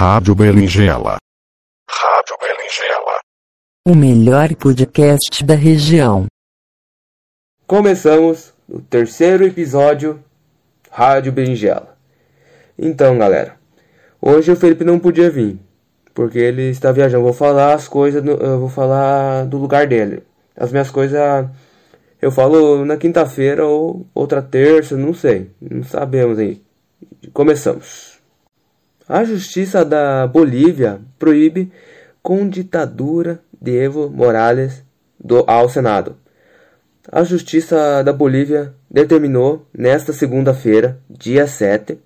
Rádio Berinjela. Rádio Berinjela. O melhor podcast da região. Começamos o terceiro episódio Rádio Berinjela. Então, galera, hoje o Felipe não podia vir, porque ele está viajando. Vou falar as coisas, do- eu vou falar do lugar dele. As minhas coisas eu falo na quinta-feira ou outra terça, não sei, não sabemos aí. Começamos. A justiça da Bolívia proíbe com ditadura de Evo Morales do, ao Senado. A Justiça da Bolívia determinou nesta segunda-feira, dia 7,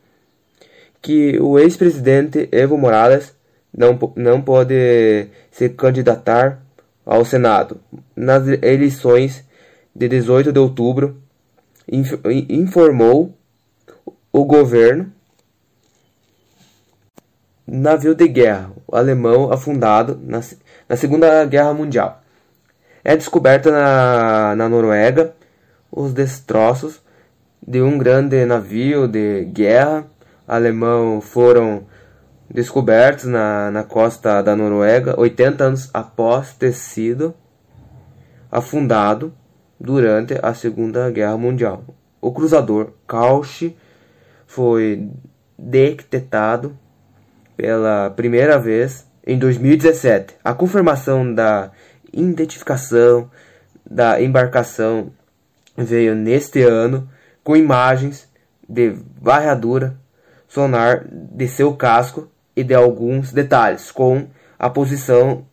que o ex-presidente Evo Morales não, não pode se candidatar ao Senado nas eleições de 18 de outubro, inf- in- informou o governo. Navio de guerra alemão afundado na, na Segunda Guerra Mundial. É descoberta na, na Noruega os destroços de um grande navio de guerra alemão foram descobertos na, na costa da Noruega 80 anos após ter sido afundado durante a Segunda Guerra Mundial. O cruzador Kausch foi detectado pela primeira vez em 2017. A confirmação da identificação da embarcação veio neste ano com imagens de varredura sonar de seu casco e de alguns detalhes, com a posição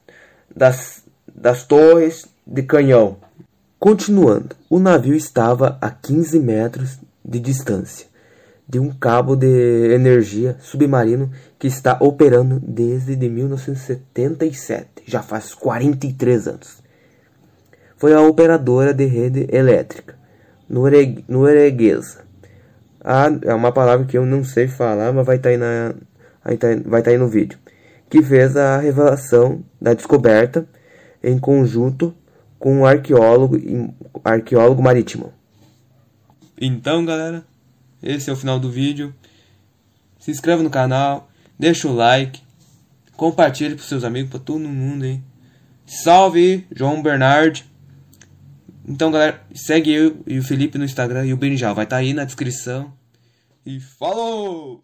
das, das torres de canhão. Continuando, o navio estava a 15 metros de distância de um cabo de energia submarino que está operando desde de 1977, já faz 43 anos. Foi a operadora de rede elétrica norueguesa. Ah, é uma palavra que eu não sei falar, mas vai estar aí, na, aí tá- vai tá aí no vídeo. Que fez a revelação da descoberta em conjunto com um arqueólogo, arqueólogo marítimo. Então, galera, esse é o final do vídeo. Se inscreva no canal, deixa o like, compartilhe para seus amigos, para todo mundo aí. Salve, João Bernard. Então, galera, segue eu e o Felipe no Instagram e o Benjal vai estar aí na descrição. E falou!